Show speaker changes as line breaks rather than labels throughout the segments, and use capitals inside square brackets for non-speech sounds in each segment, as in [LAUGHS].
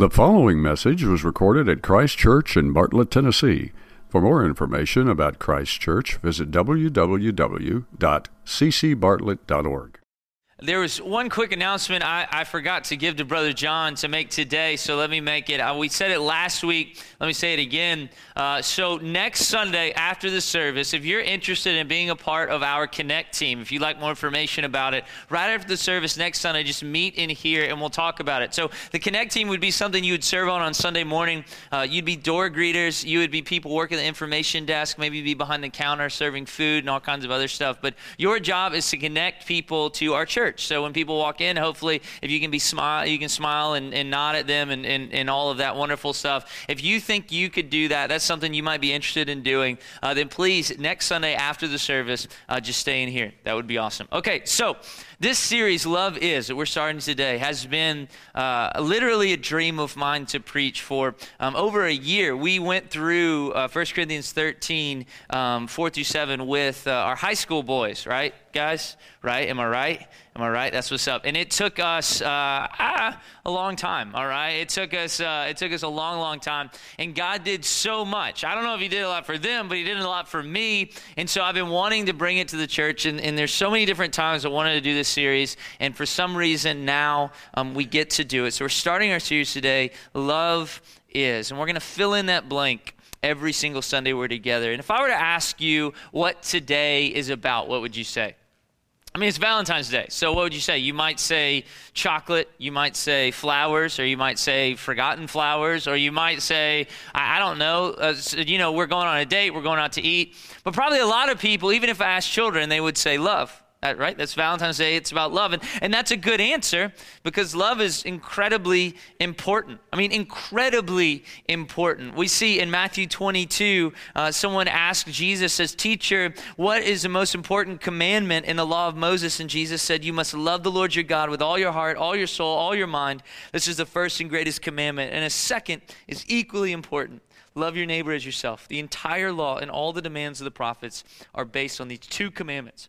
The following message was recorded at Christ Church in Bartlett, Tennessee. For more information about Christ Church, visit www.ccbartlett.org.
There was one quick announcement I, I, forgot to give to Brother John to make today, so let me make it. Uh, we said it last week. Let me say it again. Uh, so, next Sunday after the service, if you're interested in being a part of our Connect team, if you'd like more information about it, right after the service next Sunday, just meet in here and we'll talk about it. So, the Connect team would be something you would serve on on Sunday morning. Uh, you'd be door greeters, you would be people working the information desk, maybe be behind the counter serving food and all kinds of other stuff. But your job is to connect people to our church church. So when people walk in, hopefully, if you can be smile, you can smile and, and nod at them and, and, and all of that wonderful stuff. If you think you could do that, that's something you might be interested in doing, uh, then please, next Sunday after the service, uh, just stay in here. That would be awesome. Okay, so this series, Love Is, that we're starting today, has been uh, literally a dream of mine to preach for um, over a year. We went through uh, 1 Corinthians 13, um, 4 through 7 with uh, our high school boys, right, guys? Right? Am I right? Am I right? That's what's up. And it took us uh, ah, a long time. All right, it took us uh, it took us a long, long time. And God did so much. I don't know if He did a lot for them, but He did a lot for me. And so I've been wanting to bring it to the church. And, and there's so many different times I wanted to do this series. And for some reason now um, we get to do it. So we're starting our series today. Love is, and we're going to fill in that blank every single Sunday we're together. And if I were to ask you what today is about, what would you say? I mean, it's Valentine's Day. So, what would you say? You might say chocolate, you might say flowers, or you might say forgotten flowers, or you might say, I, I don't know, uh, you know, we're going on a date, we're going out to eat. But probably a lot of people, even if I asked children, they would say love. That, right? That's Valentine's Day. It's about love. And, and that's a good answer because love is incredibly important. I mean, incredibly important. We see in Matthew 22, uh, someone asked Jesus, says, Teacher, what is the most important commandment in the law of Moses? And Jesus said, You must love the Lord your God with all your heart, all your soul, all your mind. This is the first and greatest commandment. And a second is equally important. Love your neighbor as yourself. The entire law and all the demands of the prophets are based on these two commandments.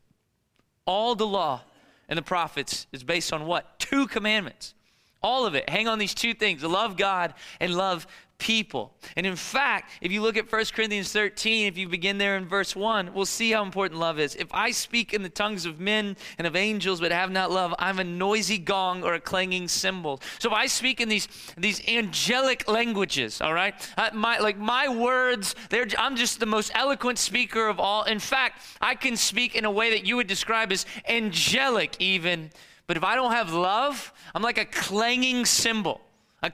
All the law and the prophets is based on what? Two commandments. All of it. Hang on these two things love God and love people. And in fact, if you look at 1 Corinthians 13, if you begin there in verse 1, we'll see how important love is. If I speak in the tongues of men and of angels but have not love, I'm a noisy gong or a clanging cymbal. So if I speak in these these angelic languages, all right? Uh, my like my words, they're I'm just the most eloquent speaker of all. In fact, I can speak in a way that you would describe as angelic even. But if I don't have love, I'm like a clanging cymbal.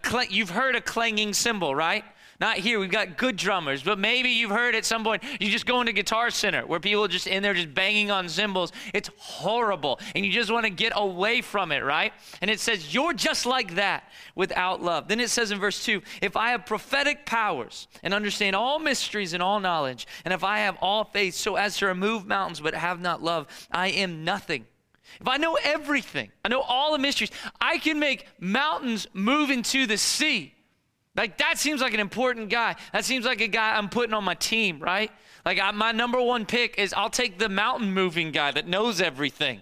Cl- you've heard a clanging cymbal, right? Not here. We've got good drummers, but maybe you've heard at some point you just go into Guitar Center where people are just in there just banging on cymbals. It's horrible, and you just want to get away from it, right? And it says you're just like that without love. Then it says in verse two, if I have prophetic powers and understand all mysteries and all knowledge, and if I have all faith so as to remove mountains but have not love, I am nothing. If I know everything, I know all the mysteries, I can make mountains move into the sea. Like, that seems like an important guy. That seems like a guy I'm putting on my team, right? Like, I, my number one pick is I'll take the mountain moving guy that knows everything.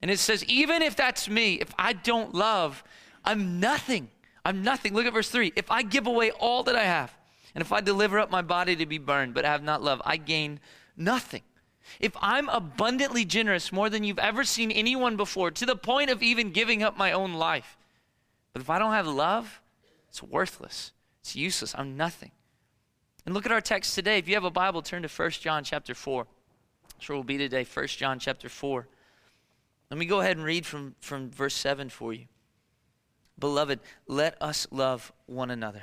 And it says, even if that's me, if I don't love, I'm nothing. I'm nothing. Look at verse 3. If I give away all that I have, and if I deliver up my body to be burned, but have not love, I gain nothing. If I'm abundantly generous more than you've ever seen anyone before, to the point of even giving up my own life, but if I don't have love, it's worthless. It's useless. I'm nothing. And look at our text today. If you have a Bible, turn to 1 John chapter 4. That's where we'll be today, 1 John chapter 4. Let me go ahead and read from, from verse 7 for you. Beloved, let us love one another,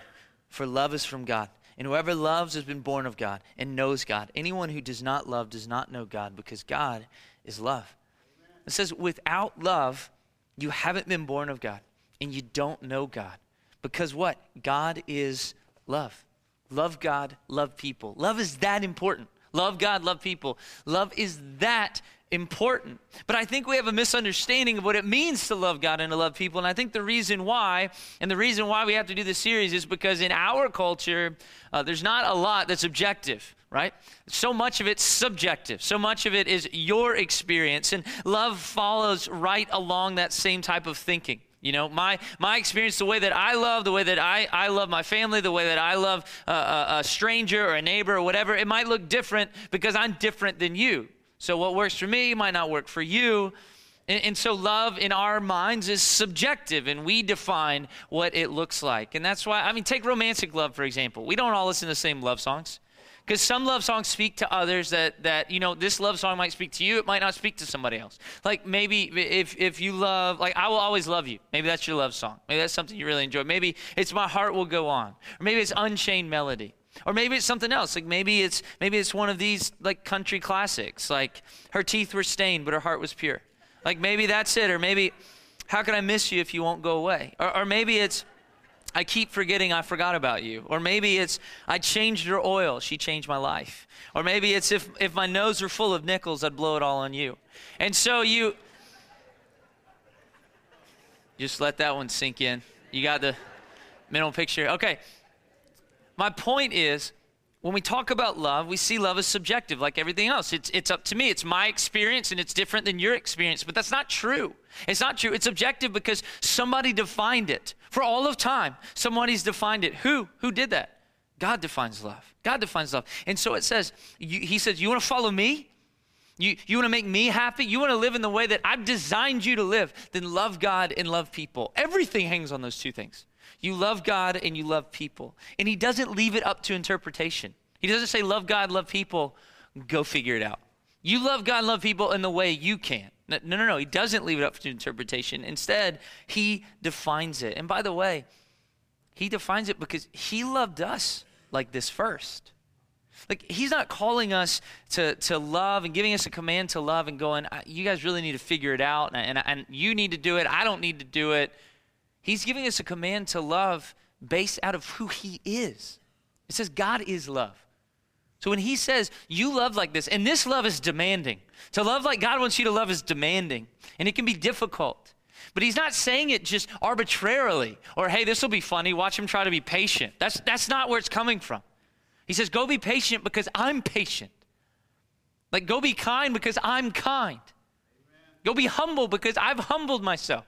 for love is from God. And whoever loves has been born of God and knows God. Anyone who does not love does not know God because God is love. It says, without love, you haven't been born of God and you don't know God. Because what? God is love. Love God, love people. Love is that important. Love God, love people. Love is that important. But I think we have a misunderstanding of what it means to love God and to love people. And I think the reason why, and the reason why we have to do this series is because in our culture, uh, there's not a lot that's objective right? So much of it's subjective. So much of it is your experience. And love follows right along that same type of thinking. You know, my my experience, the way that I love, the way that I, I love my family, the way that I love a, a, a stranger or a neighbor or whatever, it might look different because I'm different than you. So what works for me might not work for you. And, and, so love in our minds is subjective, and we define what it looks like. And that's why, I mean, take romantic love, for example. We don't all listen to the same love songs. Because some love songs speak to others that, that, you know, this love song might speak to you, it might not speak to somebody else. Like maybe if, if you love, like, I will always love you. Maybe that's your love song. Maybe that's something you really enjoy. Maybe it's My Heart Will Go On. Or maybe it's Unchained Melody. Or maybe it's something else. Like maybe it's maybe it's one of these like country classics, like her teeth were stained, but her heart was pure. Like maybe that's it. Or maybe, how can I miss you if you won't go away? Or, or maybe it's, I keep forgetting I forgot about you. Or maybe it's, I changed your oil, she changed my life. Or maybe it's, if, if my nose were full of nickels, I'd blow it all on you. And so you, just let that one sink in. You got the mental picture. Okay. My point is, when we talk about love, we see love as subjective, like everything else. It's, it's up to me. It's my experience, and it's different than your experience. But that's not true. It's not true. It's objective because somebody defined it. For all of time, somebody's defined it. Who? Who did that? God defines love. God defines love. And so it says, you, He says, You want to follow me? You, you want to make me happy? You want to live in the way that I've designed you to live? Then love God and love people. Everything hangs on those two things. You love God and you love people. And he doesn't leave it up to interpretation. He doesn't say, love God, love people, go figure it out. You love God love people in the way you can. No, no, no. He doesn't leave it up to interpretation. Instead, he defines it. And by the way, he defines it because he loved us like this first. Like, he's not calling us to, to love and giving us a command to love and going, you guys really need to figure it out, and, and, and you need to do it. I don't need to do it. He's giving us a command to love based out of who He is. It says God is love. So when He says you love like this, and this love is demanding, to love like God wants you to love is demanding, and it can be difficult. But he's not saying it just arbitrarily or, hey, this will be funny. Watch him try to be patient. That's, that's not where it's coming from. He says, go be patient because I'm patient. Like, go be kind because I'm kind. Amen. Go be humble because I've humbled myself.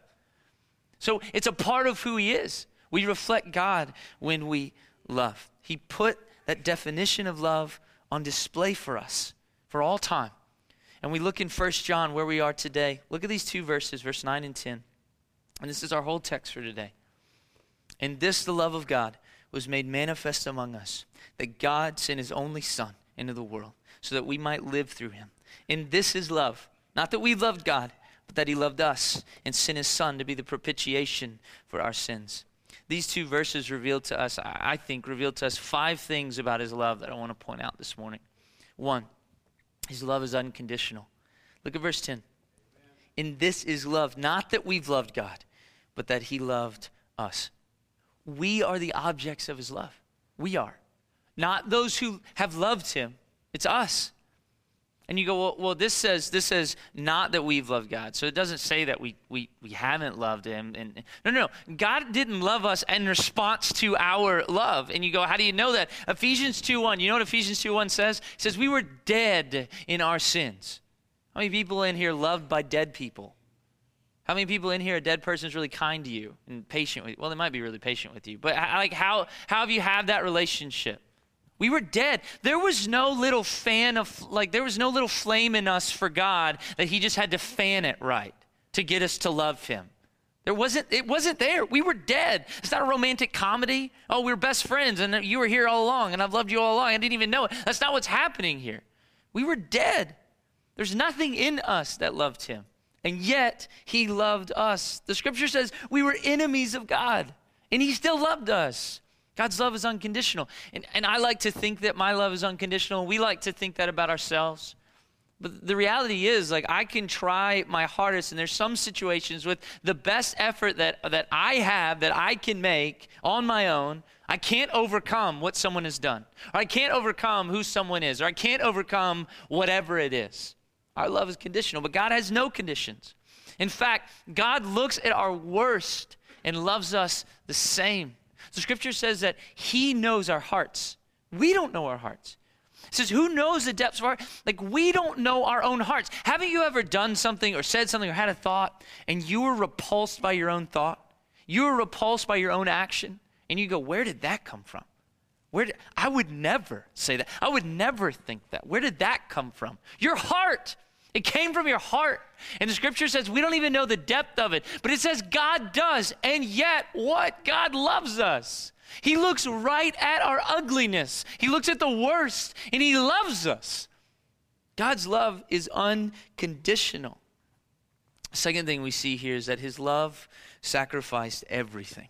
So it's a part of who He is. We reflect God when we love. He put that definition of love on display for us for all time. And we look in 1 John where we are today. Look at these two verses, verse 9 and 10. And this is our whole text for today. And this, the love of God, was made manifest among us, that God sent his only Son into the world so that we might live through him. And this is love. Not that we loved God, but that he loved us and sent his son to be the propitiation for our sins. These two verses reveal to us, I think, reveal to us five things about his love that I want to point out this morning. One, his love is unconditional. Look at verse 10. In this is love, not that we've loved God, but that he loved us. We are the objects of his love. We are. Not those who have loved him, it's us. And you go, well, well, this says this says not that we've loved God. So it doesn't say that we we, we haven't loved him. And no, no, no. God didn't love us in response to our love. And you go, how do you know that? Ephesians 2:1. You know what Ephesians 2:1 says? It says, we were dead in our sins. How many people in here loved by dead people? How many people in here, a dead person is really kind to you and patient with you? Well, they might be really patient with you, but like how, how have you had that relationship? We were dead. There was no little fan of, like, there was no little flame in us for God that He just had to fan it right to get us to love Him. There wasn't, it wasn't there. We were dead. It's not a romantic comedy. Oh, we are best friends and you were here all along and I've loved you all along. I didn't even know it. That's not what's happening here. We were dead. There's nothing in us that loved Him. And yet, He loved us. The scripture says we were enemies of God and He still loved us. God's love is unconditional. And, and I like to think that my love is unconditional. We like to think that about ourselves. But the reality is, like, I can try my hardest, and there's some situations with the best effort that, that I have, that I can make on my own, I can't overcome what someone has done. Or I can't overcome who someone is. Or I can't overcome whatever it is. Our love is conditional, but God has no conditions. In fact, God looks at our worst and loves us the same. The scripture says that He knows our hearts. We don't know our hearts. It says, Who knows the depths of our like we don't know our own hearts. Haven't you ever done something or said something or had a thought and you were repulsed by your own thought? You were repulsed by your own action, and you go, Where did that come from? Where did, I would never say that. I would never think that. Where did that come from? Your heart. It came from your heart. And the scripture says we don't even know the depth of it, but it says God does. And yet, what? God loves us. He looks right at our ugliness, He looks at the worst, and He loves us. God's love is unconditional. Second thing we see here is that His love sacrificed everything.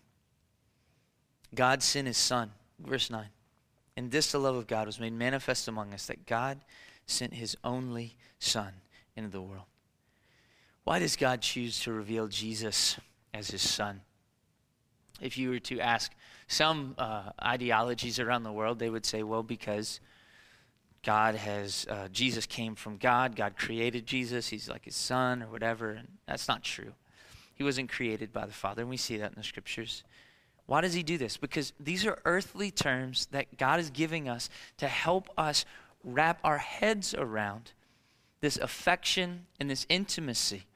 God sent His Son, verse 9. And this, the love of God, was made manifest among us that God sent His only Son into the world. Why does God choose to reveal Jesus as His Son? If you were to ask some uh, ideologies around the world, they would say, well, because God has, uh, Jesus came from God, God created Jesus, He's like His Son or whatever. And that's not true. He wasn't created by the Father, and we see that in the Scriptures. Why does he do this? Because these are earthly terms that God is giving us to help us wrap our heads around this affection and this intimacy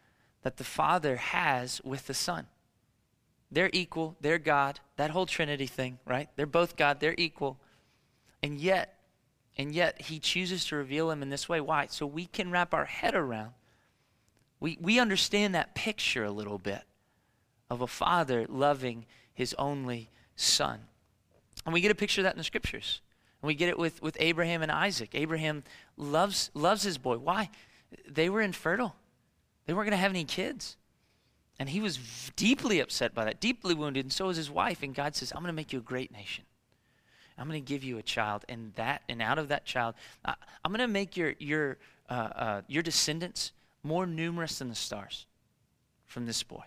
that the Father has with the Son. They're equal, they're God, that whole Trinity thing, right? They're both God, they're equal. And yet, and yet he chooses to reveal him in this way. Why? So we can wrap our head around. We we understand that picture a little bit of a father loving his only son. And we get a picture of that in the scriptures. And we get it with, with Abraham and Isaac. Abraham loves, loves his boy. Why? They were infertile, they weren't going to have any kids. And he was deeply upset by that, deeply wounded, and so was his wife. And God says, I'm going to make you a great nation. I'm going to give you a child, and that, and out of that child, I, am going to make your your uh, uh, your descendants more numerous than the stars from this boy.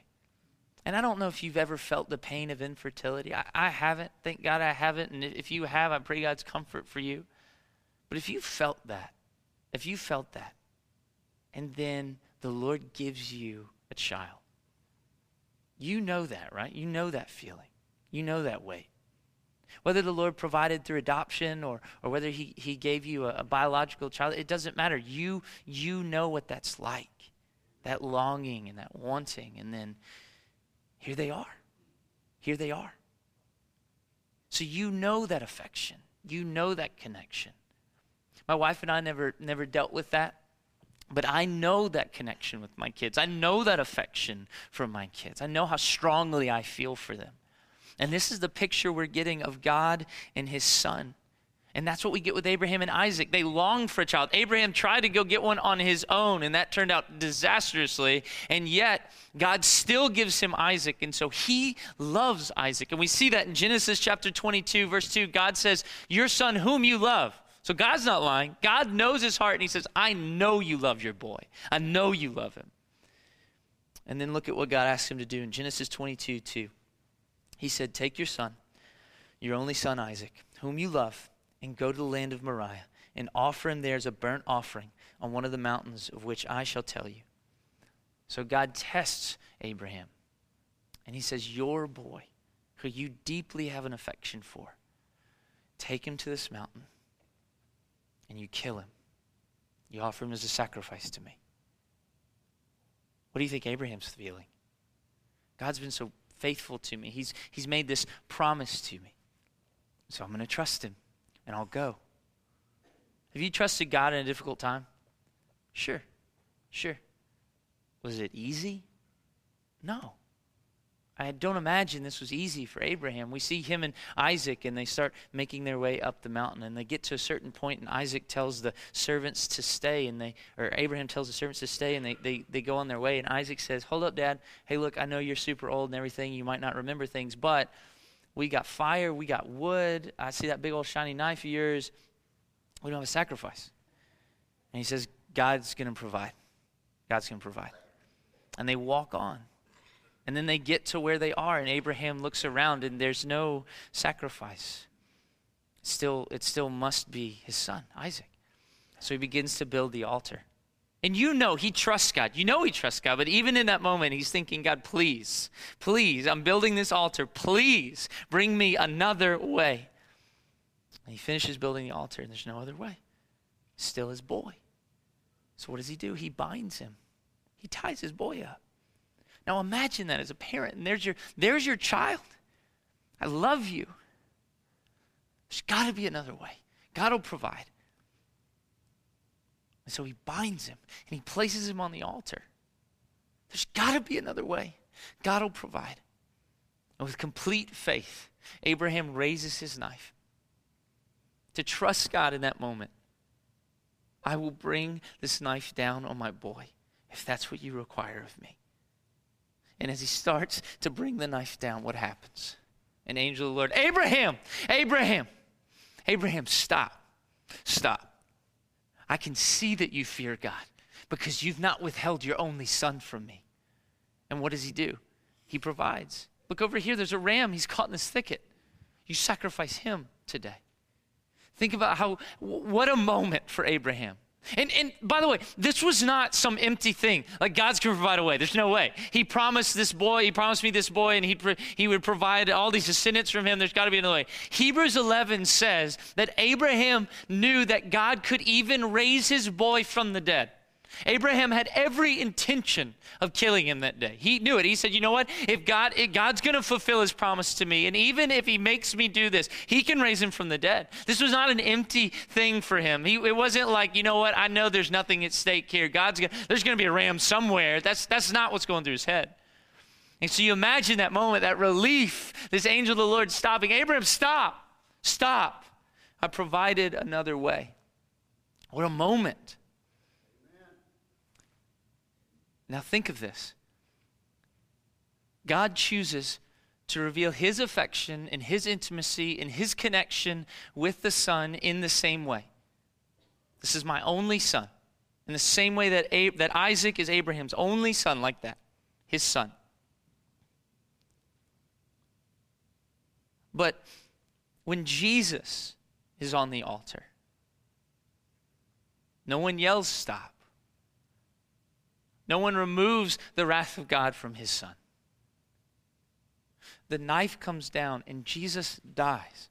And I don't know if you've ever felt the pain of infertility. I, I haven't. Thank God I haven't. And if you have, I pray God's comfort for you. But if you felt that, if you felt that, and then the Lord gives you a child, you know that, right? You know that feeling. You know that weight. Whether the Lord provided through adoption or, or whether he, he gave you a, a biological child, it doesn't matter. You, you know what that's like that longing and that wanting. And then here they are. Here they are. So you know that affection. You know that connection. My wife and I never never dealt with that. But I know that connection with my kids. I know that affection from my kids. I know how strongly I feel for them. And this is the picture we're getting of God and his son. And that's what we get with Abraham and Isaac. They longed for a child. Abraham tried to go get one on his own, and that turned out disastrously. And yet, God still gives him Isaac. And so he loves Isaac. And we see that in Genesis chapter 22, verse 2. God says, Your son, whom you love. So God's not lying. God knows his heart, and he says, I know you love your boy. I know you love him. And then look at what God asks him to do in Genesis 22, 2. He said, Take your son, your only son Isaac, whom you love and go to the land of Moriah and offer him there as a burnt offering on one of the mountains of which I shall tell you. So God tests Abraham. And he says, Your boy, who you deeply have an affection for, take him to this mountain and you kill him. You offer him as a sacrifice to me. What do you think Abraham's feeling? God's been so faithful to me. He's, he's made this promise to me. So I'm going to trust him and I'll go. Have you trusted God in a difficult time? Sure. Sure. Was it easy? No. I don't imagine this was easy for Abraham. We see him and Isaac, and they start making their way up the mountain, and they get to a certain point, and Isaac tells the servants to stay, and they, or Abraham tells the servants to stay, and they, they, they go on their way, and Isaac says, Hold up, Dad. Hey, look, I know you're super old and everything. You might not remember things, but we got fire, we got wood. I see that big old shiny knife of yours. We don't have a sacrifice. And he says, God's going to provide. God's going to provide. And they walk on. And then they get to where they are, and Abraham looks around, and there's no sacrifice. Still, it still must be his son, Isaac. So he begins to build the altar. And you know he trusts God. You know he trusts God. But even in that moment, he's thinking, God, please, please, I'm building this altar. Please bring me another way. And he finishes building the altar, and there's no other way. Still his boy. So what does he do? He binds him, he ties his boy up. Now imagine that as a parent, and there's your, there's your child. I love you. There's got to be another way. God will provide. And so he binds him and he places him on the altar. There's got to be another way. God will provide. And with complete faith, Abraham raises his knife to trust God in that moment. I will bring this knife down on my boy if that's what you require of me. And as he starts to bring the knife down, what happens? An angel of the Lord, Abraham, Abraham, Abraham, stop, stop. I can see that you fear God because you've not withheld your only son from me. And what does he do? He provides. Look over here, there's a ram. He's caught in this thicket. You sacrifice him today. Think about how, what a moment for Abraham. And, and by the way, this was not some empty thing. Like God's going to provide a way. There's no way. He promised this boy, he promised me this boy, and he he would provide all these descendants from him. There's got to be another way. Hebrews 11 says that Abraham knew that God could even raise his boy from the dead. Abraham had every intention of killing him that day. He knew it. He said, "You know what? If God if God's going to fulfill his promise to me, and even if he makes me do this, he can raise him from the dead." This was not an empty thing for him. He, it wasn't like, "You know what? I know there's nothing at stake here. God's gonna, there's going to be a ram somewhere." That's that's not what's going through his head. And so you imagine that moment, that relief, this angel of the Lord stopping, Abraham, stop. Stop. I provided another way. What a moment. Now, think of this God chooses to reveal his affection and his intimacy and his connection with the Son in the same way. This is my only son. In the same way that, Ab- that Isaac is Abraham's only son, like that, his son. But when Jesus is on the altar, no one yells stop. No one removes the wrath of God from his son. The knife comes down and Jesus dies.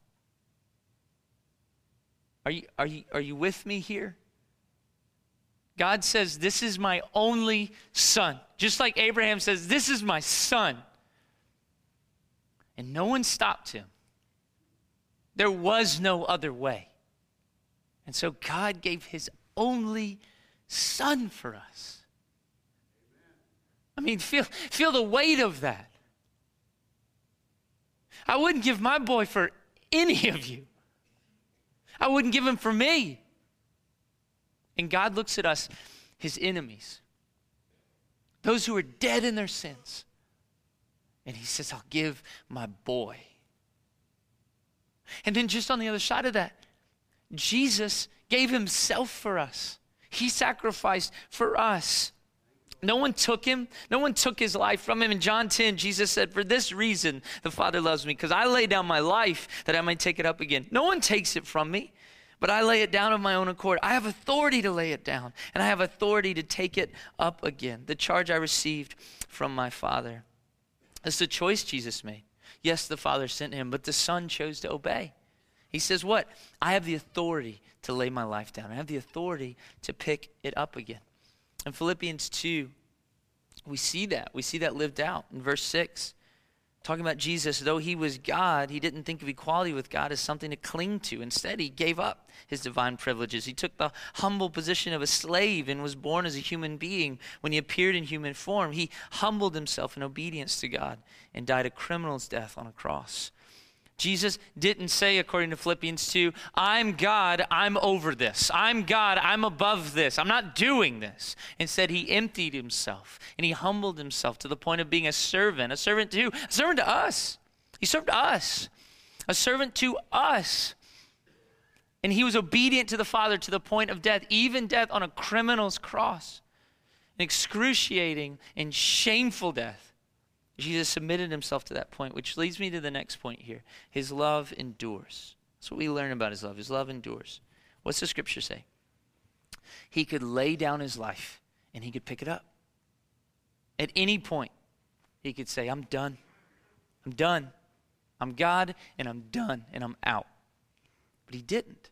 Are you, are you, are you with me here? God says, This is my only son. Just like Abraham says, This is my son. And no one stopped him. There was no other way. And so God gave his only son for us. I mean, feel, feel the weight of that. I wouldn't give my boy for any [LAUGHS] of you. I wouldn't give him for me. And God looks at us, his enemies, those who are dead in their sins. And he says, I'll give my boy. And then just on the other side of that, Jesus gave himself for us. He sacrificed for us. No one took him. No one took his life from him. In John 10, Jesus said, For this reason the Father loves me, because I lay down my life that I might take it up again. No one takes it from me, but I lay it down of my own accord. I have authority to lay it down, and I have authority to take it up again. The charge I received from my Father. It's the choice Jesus made. Yes, the Father sent him, but the Son chose to obey. He says, What? I have the authority to lay my life down, I have the authority to pick it up again. In Philippians 2, we see that. We see that lived out in verse 6. Talking about Jesus, though he was God, he didn't think of equality with God as something to cling to. Instead, he gave up his divine privileges. He took the humble position of a slave and was born as a human being. When he appeared in human form, he humbled himself in obedience to God and died a criminal's death on a cross. Jesus didn't say, according to Philippians 2, I'm God, I'm over this. I'm God, I'm above this. I'm not doing this. Instead, he emptied himself and he humbled himself to the point of being a servant. A servant to who? A servant to us. He served us. A servant to us. And he was obedient to the Father to the point of death, even death on a criminal's cross. An excruciating and shameful death Jesus submitted himself to that point, which leads me to the next point here. His love endures. That's what we learn about his love. His love endures. What's the scripture say? He could lay down his life and he could pick it up. At any point, he could say, I'm done. I'm done. I'm God and I'm done and I'm out. But he didn't.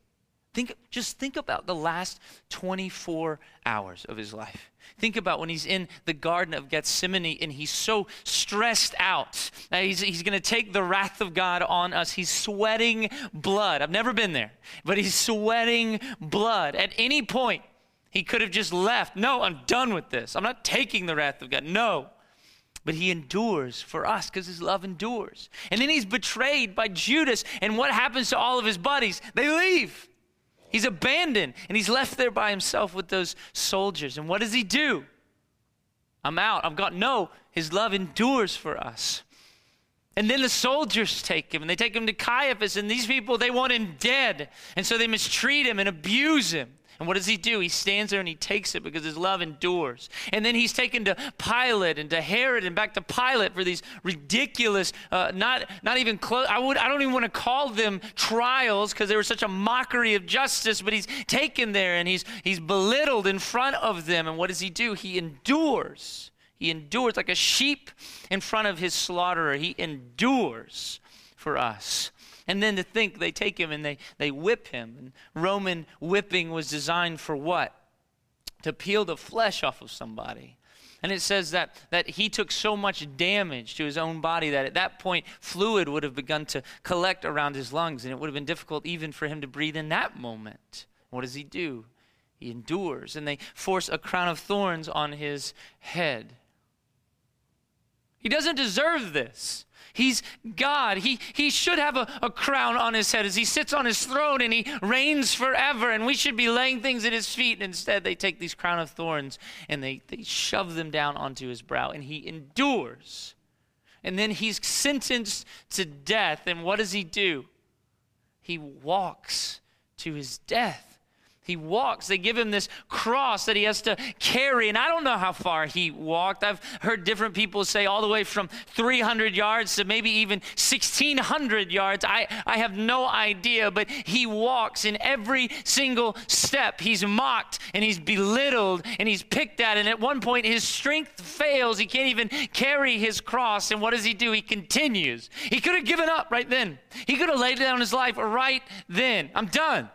Think, just think about the last 24 hours of his life. Think about when he's in the Garden of Gethsemane and he's so stressed out he's, he's going to take the wrath of God on us. He's sweating blood. I've never been there, but he's sweating blood. At any point, he could have just left. No, I'm done with this. I'm not taking the wrath of God. No. But he endures for us because his love endures. And then he's betrayed by Judas. And what happens to all of his buddies? They leave. He's abandoned and he's left there by himself with those soldiers. And what does he do? I'm out. I've got No, his love endures for us. And then the soldiers take him and they take him to Caiaphas. And these people, they want him dead. And so they mistreat him and abuse him. And what does he do? He stands there and he takes it because his love endures. And then he's taken to Pilate and to Herod and back to Pilate for these ridiculous, uh, not not even close. I would I don't even want to call them trials because they were such a mockery of justice. But he's taken there and he's he's belittled in front of them. And what does he do? He endures. He endures like a sheep in front of his slaughterer. He endures for us. And then to think they take him and they, they whip him. And Roman whipping was designed for what? To peel the flesh off of somebody. And it says that, that he took so much damage to his own body that at that point, fluid would have begun to collect around his lungs, and it would have been difficult even for him to breathe in that moment. What does he do? He endures, and they force a crown of thorns on his head. He doesn't deserve this. He's God. He, he should have a, a crown on his head as he sits on his throne and he reigns forever. And we should be laying things at his feet. And instead, they take these crown of thorns and they, they shove them down onto his brow. And he endures. And then he's sentenced to death. And what does he do? He walks to his death. He walks. They give him this cross that he has to carry. And I don't know how far he walked. I've heard different people say all the way from 300 yards to maybe even 1,600 yards. I, I have no idea. But he walks in every single step. He's mocked and he's belittled and he's picked at. And at one point, his strength fails. He can't even carry his cross. And what does he do? He continues. He could have given up right then, he could have laid down his life right then. I'm done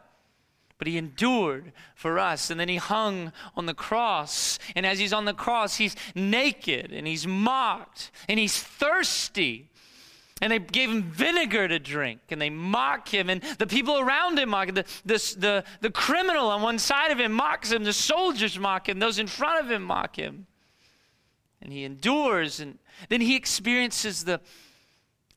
but he endured for us. And then he hung on the cross. And as he's on the cross, he's naked and he's mocked and he's thirsty. And they gave him vinegar to drink and they mock him. And the people around him mock him. The, the, the, the criminal on one side of him mocks him. The soldiers mock him. Those in front of him mock him. And he endures. And then he experiences the,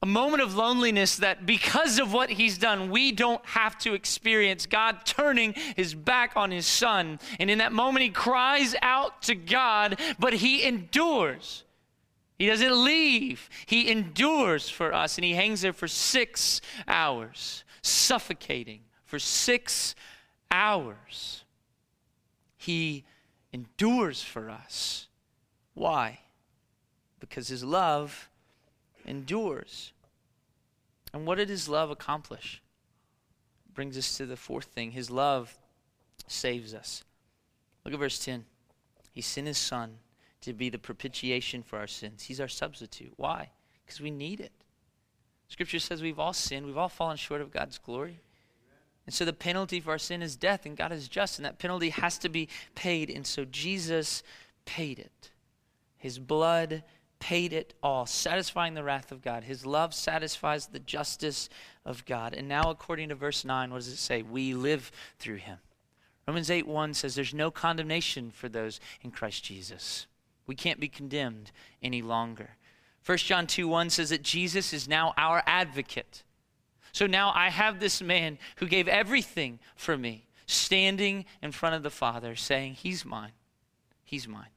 a moment of loneliness that because of what he's done, we don't have to experience God turning his back on his son. And in that moment, he cries out to God, but he endures. He doesn't leave, he endures for us. And he hangs there for six hours, suffocating for six hours. He endures for us. Why? Because his love endures. And what did his love accomplish? Brings us to the fourth thing. His love saves us. Look at verse 10. He sent his son to be the propitiation for our sins. He's our substitute. Why? Because we need it. Scripture says we've all sinned, we've all fallen short of God's glory. And so the penalty for our sin is death, and God is just, and that penalty has to be paid. And so Jesus paid it. His blood paid it all, satisfying the wrath of God. His love satisfies the justice of God. And now, according to verse 9, what does it say? We live through him. Romans 8 1 says there's no condemnation for those in Christ Jesus. We can't be condemned any longer. 1 John 2 1 says that Jesus is now our advocate. So now I have this man who gave everything for me, standing in front of the Father, saying, He's mine. He's mine.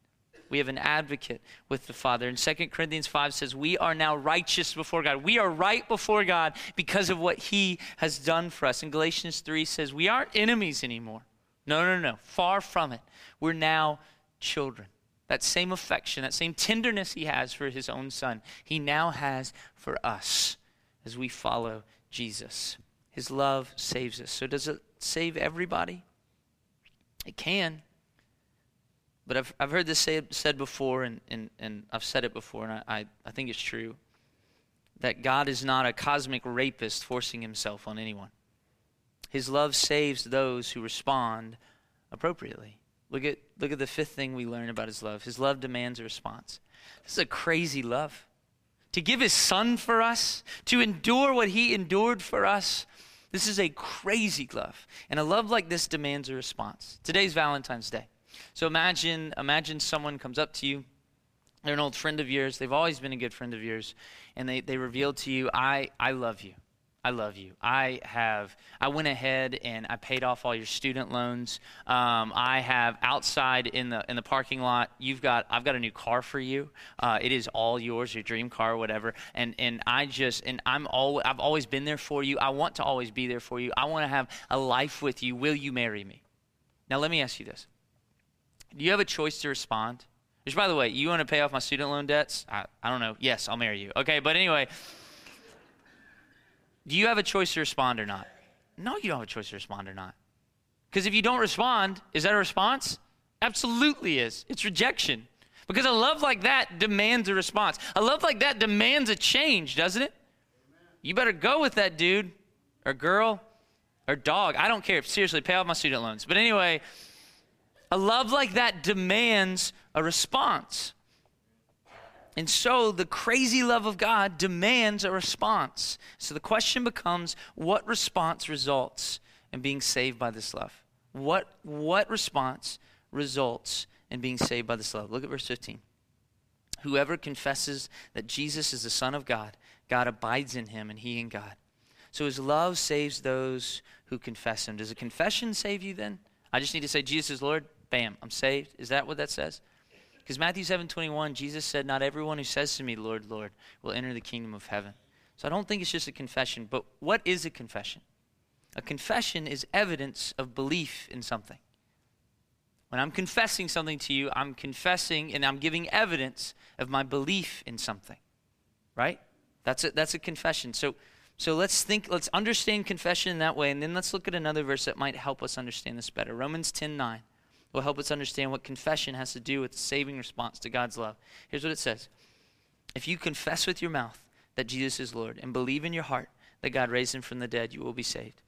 We have an advocate with the Father. And 2 Corinthians 5 says, We are now righteous before God. We are right before God because of what He has done for us. And Galatians 3 says, We aren't enemies anymore. No, no, no. Far from it. We're now children. That same affection, that same tenderness He has for His own Son, He now has for us as we follow Jesus. His love saves us. So, does it save everybody? It can. But I've, I've heard this say, said before, and, and, and I've said it before, and I, I think it's true that God is not a cosmic rapist forcing himself on anyone. His love saves those who respond appropriately. Look at, look at the fifth thing we learn about his love. His love demands a response. This is a crazy love. To give his son for us, to endure what he endured for us, this is a crazy love. And a love like this demands a response. Today's Valentine's Day. So imagine, imagine someone comes up to you. They're an old friend of yours. They've always been a good friend of yours. And they, they reveal to you, I, I love you. I love you. I have. I went ahead and I paid off all your student loans. Um, I have outside in the in the parking lot. You've got. I've got a new car for you. Uh, it is all yours, your dream car, whatever. And and I just and I'm all. I've always been there for you. I want to always be there for you. I want to have a life with you. Will you marry me? Now let me ask you this. Do you have a choice to respond? Which, by the way, you want to pay off my student loan debts? I, I don't know. Yes, I'll marry you. Okay, but anyway. Do you have a choice to respond or not? No, you don't have a choice to respond or not. Because if you don't respond, is that a response? Absolutely is. It's rejection. Because a love like that demands a response. A love like that demands a change, doesn't it? You better go with that dude or girl or dog. I don't care. Seriously, pay off my student loans. But anyway, a love like that demands a response. And so the crazy love of God demands a response. So the question becomes what response results in being saved by this love? What, what response results in being saved by this love? Look at verse 15. Whoever confesses that Jesus is the Son of God, God abides in him and he in God. So his love saves those who confess him. Does a confession save you then? I just need to say, Jesus is Lord. Bam, I'm saved. Is that what that says? Because Matthew 7 21, Jesus said, Not everyone who says to me, Lord, Lord, will enter the kingdom of heaven. So I don't think it's just a confession. But what is a confession? A confession is evidence of belief in something. When I'm confessing something to you, I'm confessing and I'm giving evidence of my belief in something. Right? That's a, that's a confession. So, so let's think, let's understand confession in that way, and then let's look at another verse that might help us understand this better. Romans 10 9 will help us understand what confession has to do with the saving response to God's love. Here's what it says If you confess with your mouth that Jesus is Lord and believe in your heart that God raised him from the dead, you will be saved.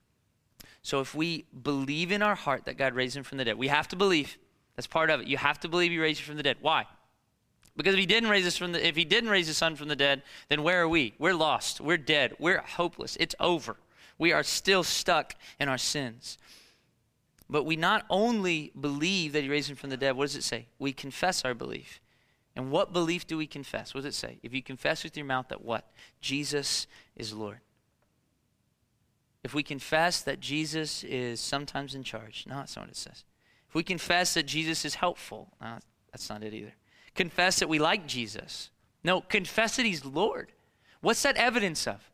So if we believe in our heart that God raised him from the dead, we have to believe. That's part of it. You have to believe he raised you from the dead. Why? Because if he didn't raise us from the if he didn't raise his son from the dead, then where are we? We're lost. We're dead. We're hopeless. It's over. We are still stuck in our sins. But we not only believe that he raised him from the dead, what does it say? We confess our belief. And what belief do we confess? What does it say? If you confess with your mouth that what? Jesus is Lord. If we confess that Jesus is sometimes in charge, no, that's not what it says. If we confess that Jesus is helpful, no, that's not it either. Confess that we like Jesus. No, confess that he's Lord. What's that evidence of?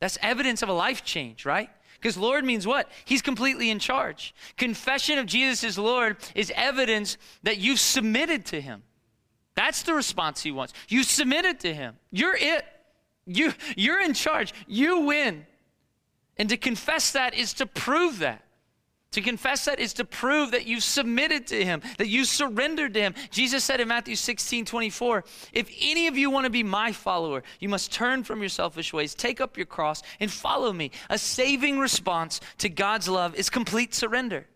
That's evidence of a life change, right? Because Lord means what? He's completely in charge. Confession of Jesus as Lord is evidence that you've submitted to him. That's the response he wants. You submitted to him. You're it. You, you're in charge. You win. And to confess that is to prove that. To confess that is to prove that you've submitted to him, that you surrendered to him. Jesus said in Matthew 16, 24, if any of you want to be my follower, you must turn from your selfish ways, take up your cross, and follow me. A saving response to God's love is complete surrender.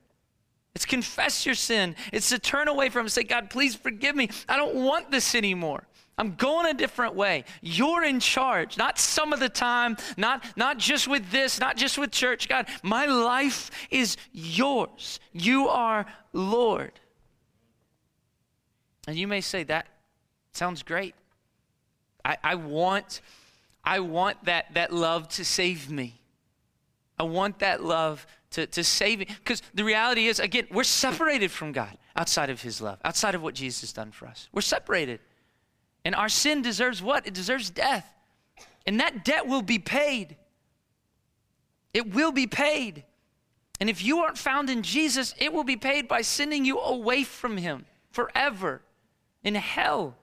It's confess your sin. It's to turn away from and say, God, please forgive me. I don't want this anymore. I'm going a different way. You're in charge, not some of the time, not, not just with this, not just with church. God, my life is yours. You are Lord. And you may say, that sounds great. I, I want, I want that, that love to save me. I want that love to, to save me. Because the reality is, again, we're separated from God outside of His love, outside of what Jesus has done for us. We're separated. And our sin deserves what? It deserves death. And that debt will be paid. It will be paid. And if you aren't found in Jesus, it will be paid by sending you away from Him forever in hell.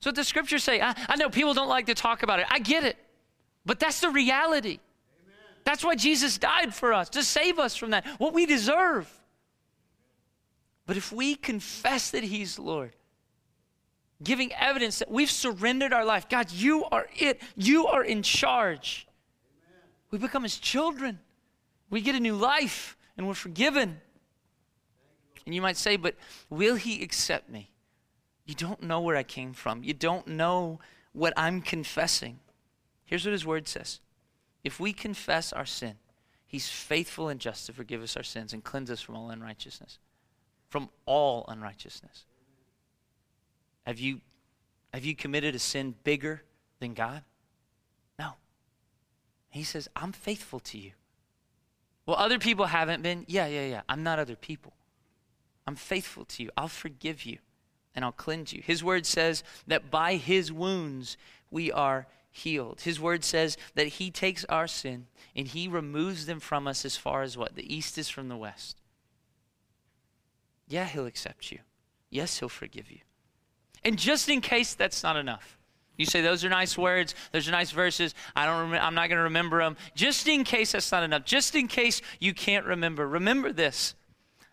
So the scriptures say. I, I know people don't like to talk about it. I get it. But that's the reality. Amen. That's why Jesus died for us, to save us from that, what we deserve. But if we confess that He's Lord, giving evidence that we've surrendered our life. God, you are it. You are in charge. Amen. We become his children. We get a new life and we're forgiven. And you might say, but will he accept me? You don't know where I came from. You don't know what I'm confessing. Here's what his word says If we confess our sin, he's faithful and just to forgive us our sins and cleanse us from all unrighteousness. From all unrighteousness. Have you, have you committed a sin bigger than God? No. He says, I'm faithful to you. Well, other people haven't been. Yeah, yeah, yeah. I'm not other people. I'm faithful to you. I'll forgive you and I'll cleanse you. His word says that by his wounds we are healed. His word says that he takes our sin and he removes them from us as far as what? The east is from the west. Yeah, he'll accept you. Yes, he'll forgive you. And just in case that's not enough, you say those are nice words, those are nice verses. I don't. Rem- I'm not going to remember them. Just in case that's not enough. Just in case you can't remember. Remember this: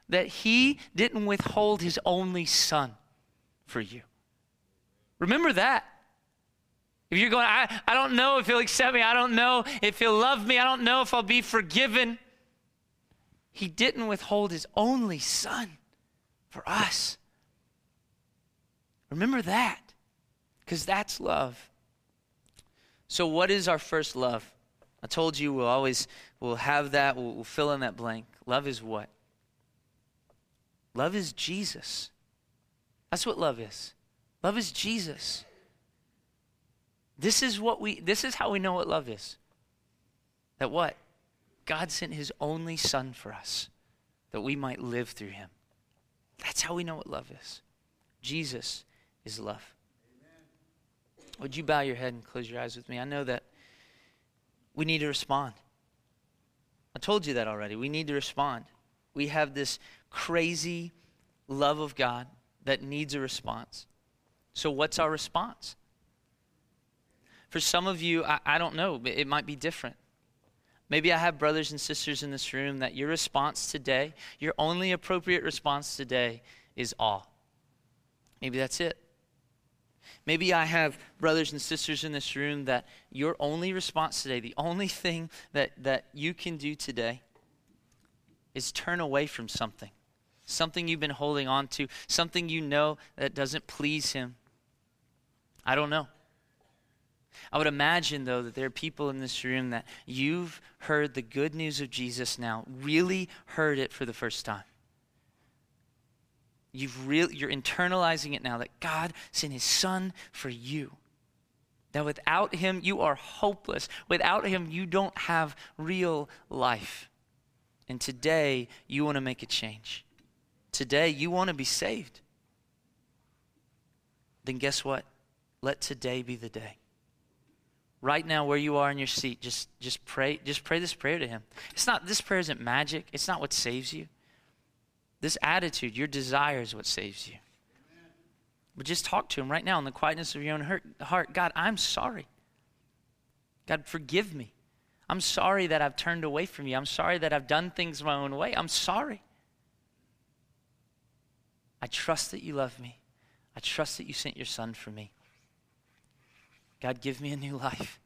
that He didn't withhold His only Son for you. Remember that. If you're going, I, I don't know if He'll accept me. I don't know if He'll love me. I don't know if I'll be forgiven. He didn't withhold His only Son for us. Remember that, because that's love. So, what is our first love? I told you we'll always we'll have that. We'll, we'll fill in that blank. Love is what? Love is Jesus. That's what love is. Love is Jesus. This is what we. This is how we know what love is. That what? God sent His only Son for us, that we might live through Him. That's how we know what love is. Jesus is love. Would you bow your head and close your eyes with me? I know that we need to respond. I told you that already. We need to respond. We have this crazy love of God that needs a response. So, what's our response? For some of you, I, I don't know, it might be different. Maybe I have brothers and sisters in this room that your response today, your only appropriate response today is awe. Maybe that's it. Maybe I have brothers and sisters in this room that your only response today, the only thing that, that you can do today is turn away from something. Something you've been holding on to, something you know that doesn't please Him. I don't know. I would imagine, though, that there are people in this room that you've heard the good news of Jesus now, really heard it for the first time. You've really, you're internalizing it now that God sent his son for you. That without him, you are hopeless. Without him, you don't have real life. And today, you want to make a change. Today, you want to be saved. Then guess what? Let today be the day. Right now, where you are in your seat, just, just pray. Just pray this prayer to Him. It's not. This prayer isn't magic. It's not what saves you. This attitude, your desire, is what saves you. But just talk to Him right now in the quietness of your own heart. God, I'm sorry. God, forgive me. I'm sorry that I've turned away from you. I'm sorry that I've done things my own way. I'm sorry. I trust that you love me. I trust that you sent your son for me. God, give me a new life.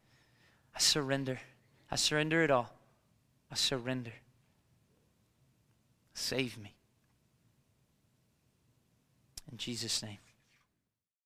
I surrender. I surrender it all. I surrender. Save me. In Jesus' name.